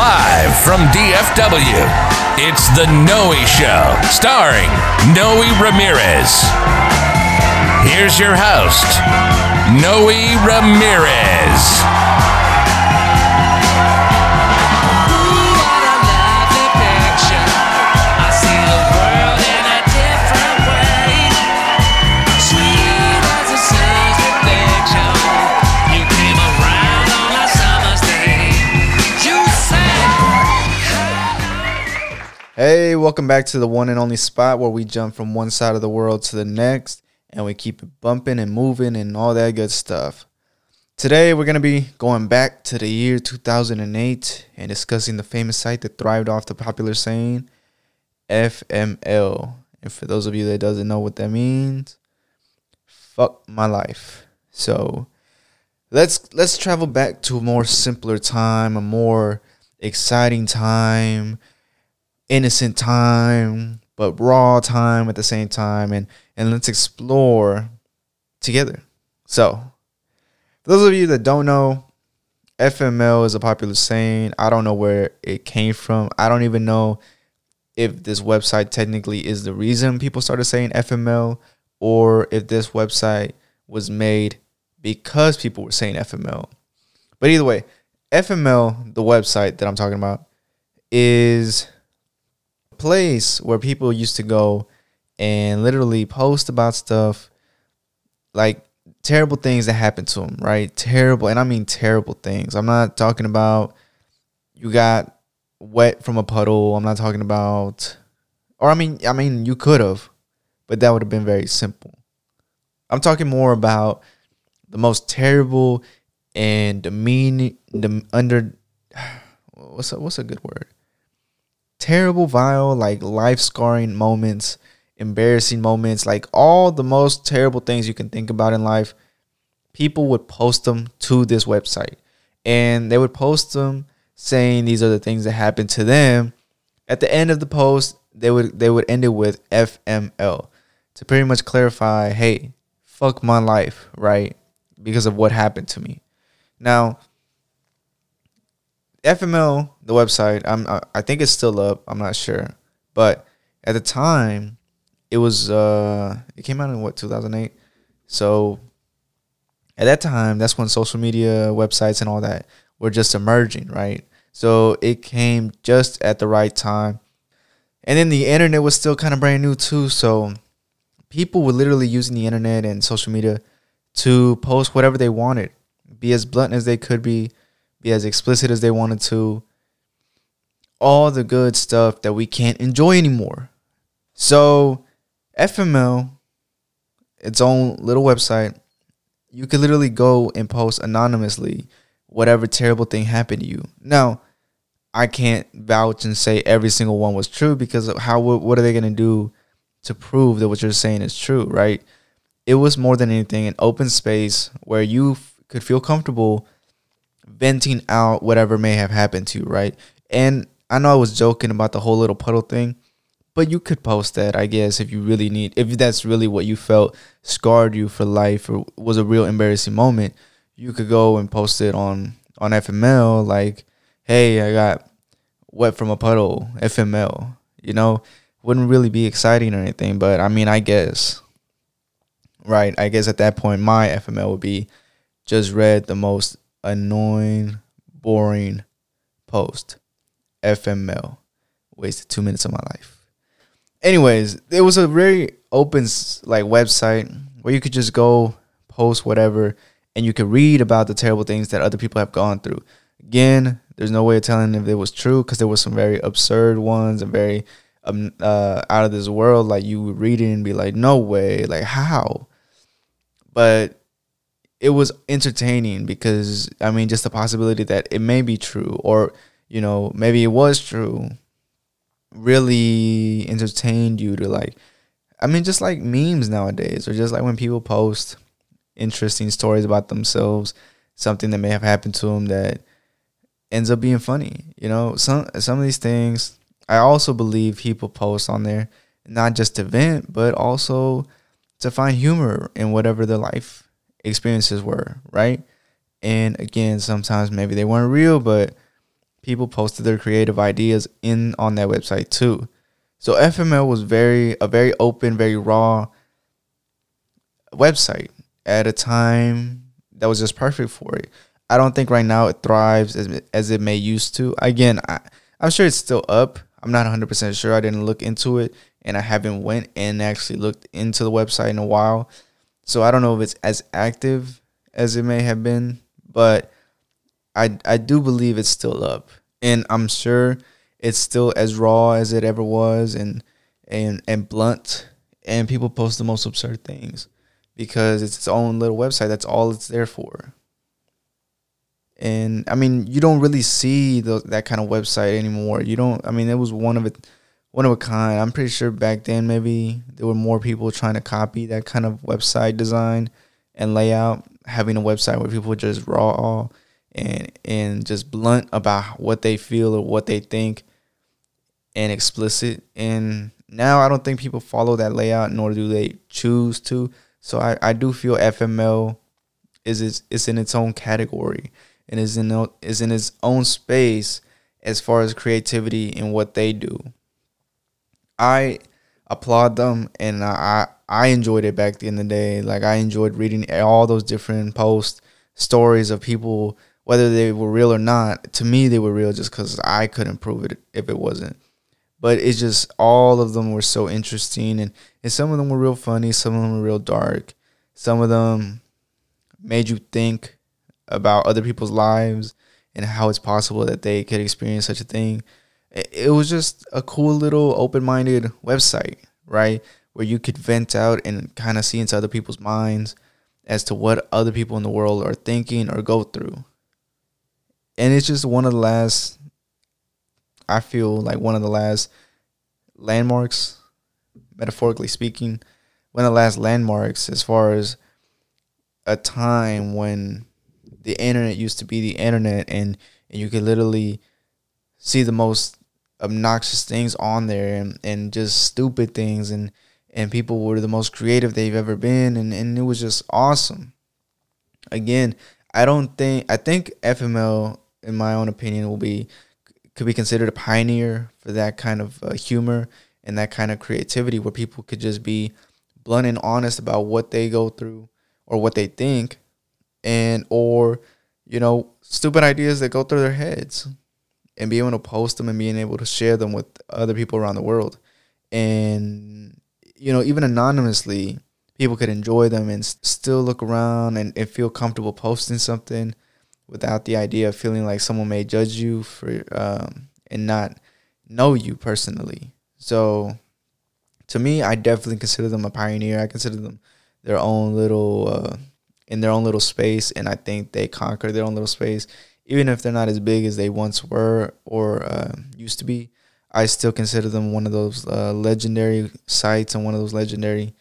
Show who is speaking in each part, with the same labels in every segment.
Speaker 1: Live from DFW, it's The Noe Show, starring Noe Ramirez. Here's your host, Noe Ramirez.
Speaker 2: Welcome back to the one and only spot where we jump from one side of the world to the next and we keep it bumping and moving and all that good stuff. Today, we're going to be going back to the year 2008 and discussing the famous site that thrived off the popular saying FML. And for those of you that doesn't know what that means, fuck my life. So, let's let's travel back to a more simpler time, a more exciting time innocent time, but raw time at the same time, and and let's explore together. So, for those of you that don't know, FML is a popular saying. I don't know where it came from. I don't even know if this website technically is the reason people started saying FML or if this website was made because people were saying FML. But either way, FML, the website that I'm talking about, is place where people used to go and literally post about stuff like terrible things that happened to them, right? Terrible, and I mean terrible things. I'm not talking about you got wet from a puddle. I'm not talking about, or I mean, I mean you could have, but that would have been very simple. I'm talking more about the most terrible and demeaning, the under. What's a, what's a good word? Terrible, vile, like life scarring moments, embarrassing moments, like all the most terrible things you can think about in life, people would post them to this website. And they would post them saying these are the things that happened to them. At the end of the post, they would they would end it with FML to pretty much clarify, hey, fuck my life, right? Because of what happened to me. Now, FML, the website, I'm I think it's still up. I'm not sure, but at the time, it was uh it came out in what 2008. So at that time, that's when social media websites and all that were just emerging, right? So it came just at the right time. And then the internet was still kind of brand new too. So people were literally using the internet and social media to post whatever they wanted, be as blunt as they could be, be as explicit as they wanted to. All the good stuff that we can't enjoy anymore. So, FML, its own little website, you could literally go and post anonymously whatever terrible thing happened to you. Now, I can't vouch and say every single one was true because how what are they going to do to prove that what you're saying is true, right? It was more than anything an open space where you f- could feel comfortable venting out whatever may have happened to you, right? And I know I was joking about the whole little puddle thing, but you could post that, I guess, if you really need, if that's really what you felt scarred you for life or was a real embarrassing moment, you could go and post it on on FML, like, hey, I got wet from a puddle, FML. You know, wouldn't really be exciting or anything, but I mean, I guess, right? I guess at that point, my FML would be just read the most annoying, boring post. FML. Wasted two minutes of my life. Anyways, it was a very open like website where you could just go post whatever and you could read about the terrible things that other people have gone through. Again, there's no way of telling if it was true because there was some very absurd ones and very um, uh, out of this world. Like you would read it and be like, no way, like how? But it was entertaining because I mean, just the possibility that it may be true or you know maybe it was true really entertained you to like I mean just like memes nowadays or just like when people post interesting stories about themselves something that may have happened to them that ends up being funny you know? Some some of these things I also believe people post on there not just to vent but also to find humor in whatever their life experiences were, right? And again, sometimes maybe they weren't real, but people posted their creative ideas in on that website too. So FML was very a very open, very raw website at a time that was just perfect for it. I don't think right now it thrives as, as it may used to. Again, I, I'm sure it's still up. I'm not 100% sure. I didn't look into it and I haven't went and actually looked into the website in a while. So I don't know if it's as active as it may have been, but I I do believe it's still up. And I'm sure it's still as raw as it ever was and and and blunt and people post the most absurd things because it's its own little website. That's all it's there for. And I mean, you don't really see the, that kind of website anymore. You don't. I mean, it was one of it, one of a kind. I'm pretty sure back then maybe there were more people trying to copy that kind of website design and layout. Having a website where people just raw and and just blunt about what they feel or what they think, and explicit. And now I don't think people follow that layout, nor do they choose to. So I, I do feel FML is is, is in its own category and is in is in its own space as far as creativity and what they do. I applaud them and I I enjoyed it back in the day. Like I enjoyed reading all those different posts, stories of people, whether they were real or not. To me, they were real just because I couldn't prove it if it wasn't. But it's just all of them were so interesting, and, and some of them were real funny, some of them were real dark, some of them made you think about other people's lives and how it's possible that they could experience such a thing. It was just a cool little open minded website, right? Where you could vent out and kind of see into other people's minds as to what other people in the world are thinking or go through. And it's just one of the last, I feel like one of the last landmarks, metaphorically speaking, one of the last landmarks as far as a time when the internet used to be the internet and, and you could literally see the most obnoxious things on there and, and just stupid things and and people were the most creative they've ever been and, and it was just awesome. Again, I don't think I think FML in my own opinion will be could be considered a pioneer for that kind of uh, humor and that kind of creativity where people could just be blunt and honest about what they go through or what they think and or you know stupid ideas that go through their heads and be able to post them and being able to share them with other people around the world. And you know even anonymously people could enjoy them and still look around and, and feel comfortable posting something without the idea of feeling like someone may judge you for um, and not know you personally. So to me i definitely consider them a pioneer. I consider them their own little uh, in their own little space, and I think they conquer their own little space, even if they're not as big as they once were or uh, used to be. I still consider them one of those uh, legendary sites and one of those legendary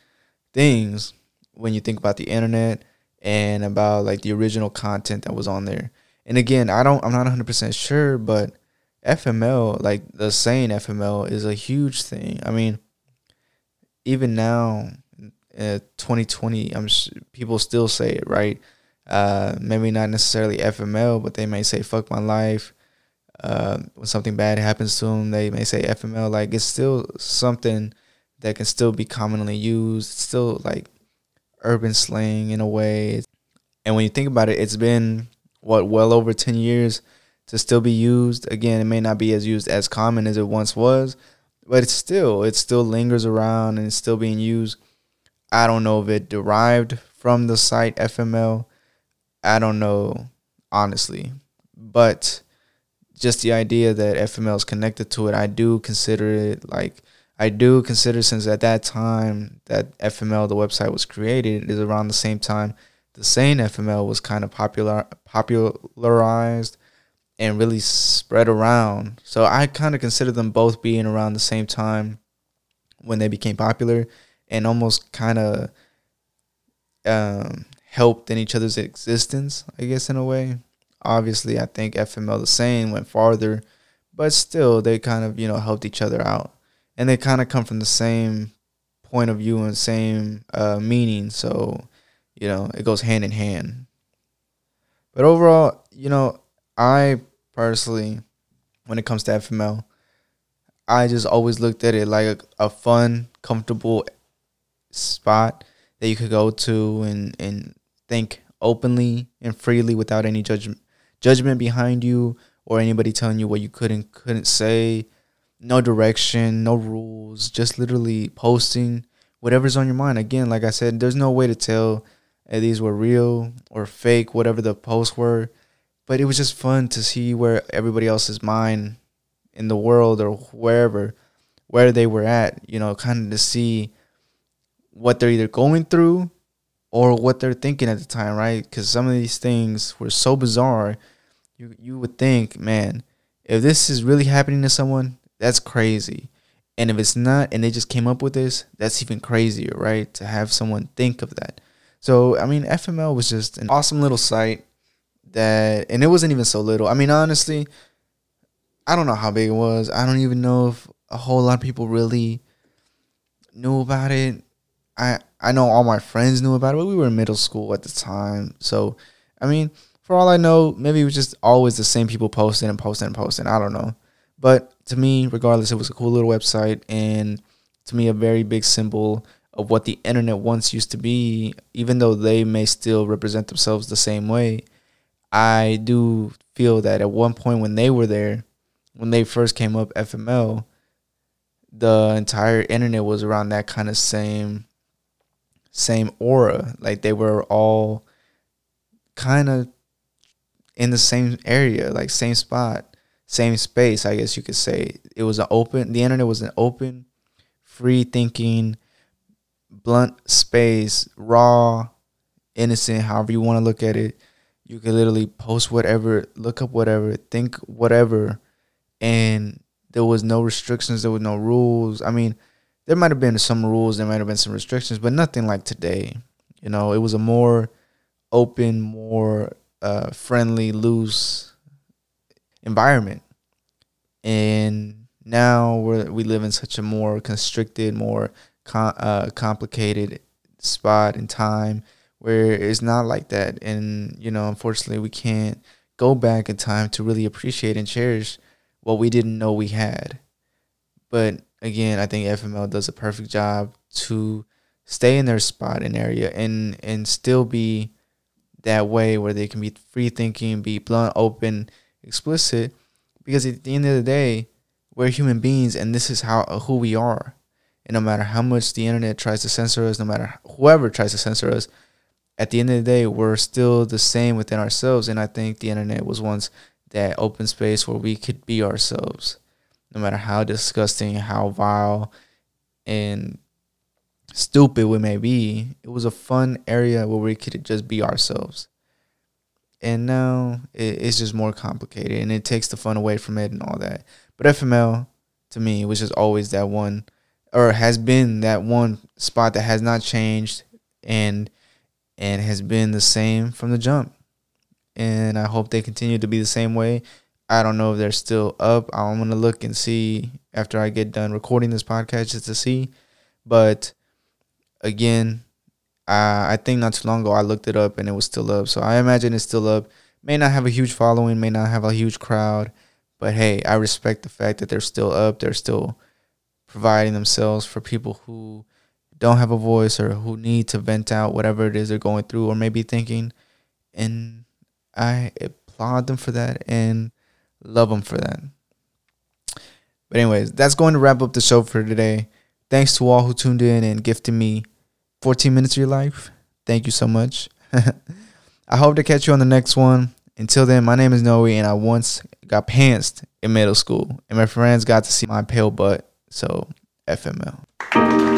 Speaker 2: things when you think about the internet and about like the original content that was on there. And again, I don't, I'm not 100% sure, but FML, like the saying FML, is a huge thing. I mean, even now, uh, 2020, I'm people still say it, right? Uh, maybe not necessarily FML, but they may say "fuck my life." Uh, when something bad happens to them, they may say FML. Like it's still something that can still be commonly used. It's still like urban slang in a way. And when you think about it, it's been what well over ten years to still be used. Again, it may not be as used as common as it once was, but it's still it still lingers around and it's still being used I don't know if it derived from the site FML. I don't know, honestly. But just the idea that FML is connected to it, I do consider it like I do consider since at that time that FML the website was created is around the same time the same FML was kind of popular popularized and really spread around. So I kind of consider them both being around the same time when they became popular and almost kind of um, helped in each other's existence, I guess, in a way. Obviously, I think FML the same went farther, but still, they kind of, you know, helped each other out. And they kind of come from the same point of view and same uh, meaning. So, you know, it goes hand in hand. But overall, you know, I personally when it comes to FML. I just always looked at it like a, a fun, comfortable spot that you could go to and and think openly and freely without any judgment judgment behind you or anybody telling you what you could and couldn't say. No direction, no rules, just literally posting whatever's on your mind. Again, like I said, there's no way to tell if these were real or fake, whatever the posts were. But it was just fun to see where everybody else's mind in the world or wherever, where they were at, you know, kind of to see what they're either going through or what they're thinking at the time, right? Because some of these things were so bizarre, you you would think, man, if this is really happening to someone, that's crazy. And if it's not, and they just came up with this, that's even crazier, right? To have someone think of that. So I mean, FML was just an awesome little site that, and it wasn't even so little. I mean, honestly, I don't know how big it was. I don't even know if a whole lot of people really knew about it. I I know all my friends knew about it, but we were in middle school at the time. So, I mean, for all I know, maybe it was just always the same people posting and posting and posting. I don't know. But to me, regardless, it was a cool little website and to me a very big symbol of what the internet once used to be, even though they may still represent themselves the same way. I do feel that at one point when they were there, when they first came up FML, the entire internet was around that kind of same same aura. Like they were all kind of in the same area, like same spot, same space, I guess you could say. It was an open the internet was an open, free thinking, blunt space, raw, innocent, however you want to look at it. You could literally post whatever, look up whatever, think whatever, and there was no restrictions, there was no rules. I mean, there might have been some rules, there might have been some restrictions, but nothing like today. You know, it was a more open, more uh, friendly, loose environment. And now we we live in such a more constricted, more com- uh, complicated spot in time where it's not like that. And, you know, unfortunately, we can't go back in time to really appreciate and cherish what we didn't know we had. But again, I think FML does a perfect job to stay in their spot and area and and still be that way where they can be free thinking, be blunt, open, explicit. Because at the end of the day, we're human beings, and this is how who we are. And no matter how much the internet tries to censor us, no matter whoever tries to censor us, at the end of the day, we're still the same within ourselves. And I think the internet was once that open space where we could be ourselves no matter how disgusting, how vile, and stupid we may be, it was a fun area where we could just be ourselves. And now it's just more complicated and it takes the fun away from it and all that. But FML, to me, was just always that one, or has been that one spot that has not changed and and has been the same from the jump. And I hope they continue to be the same way I don't know if they're still up. I'm gonna look and see after I get done recording this podcast just to see. But again, I I think not too long ago I looked it up and it was still up. So I imagine it's still up. May not have a huge following, may not have a huge crowd, but hey, I respect the fact that they're still up. They're still providing themselves for people who don't have a voice or who need to vent out whatever it is they're going through or maybe thinking. And I applaud them for that and Love them for that. But anyways, that's going to wrap up the show for today. Thanks to all who tuned in and gifted me 14 minutes of your life. Thank you so much. I hope to catch you on the next one. Until then, my name is Noe, and I once got pantsed in middle school, and my friends got to see my pale butt. So, FML.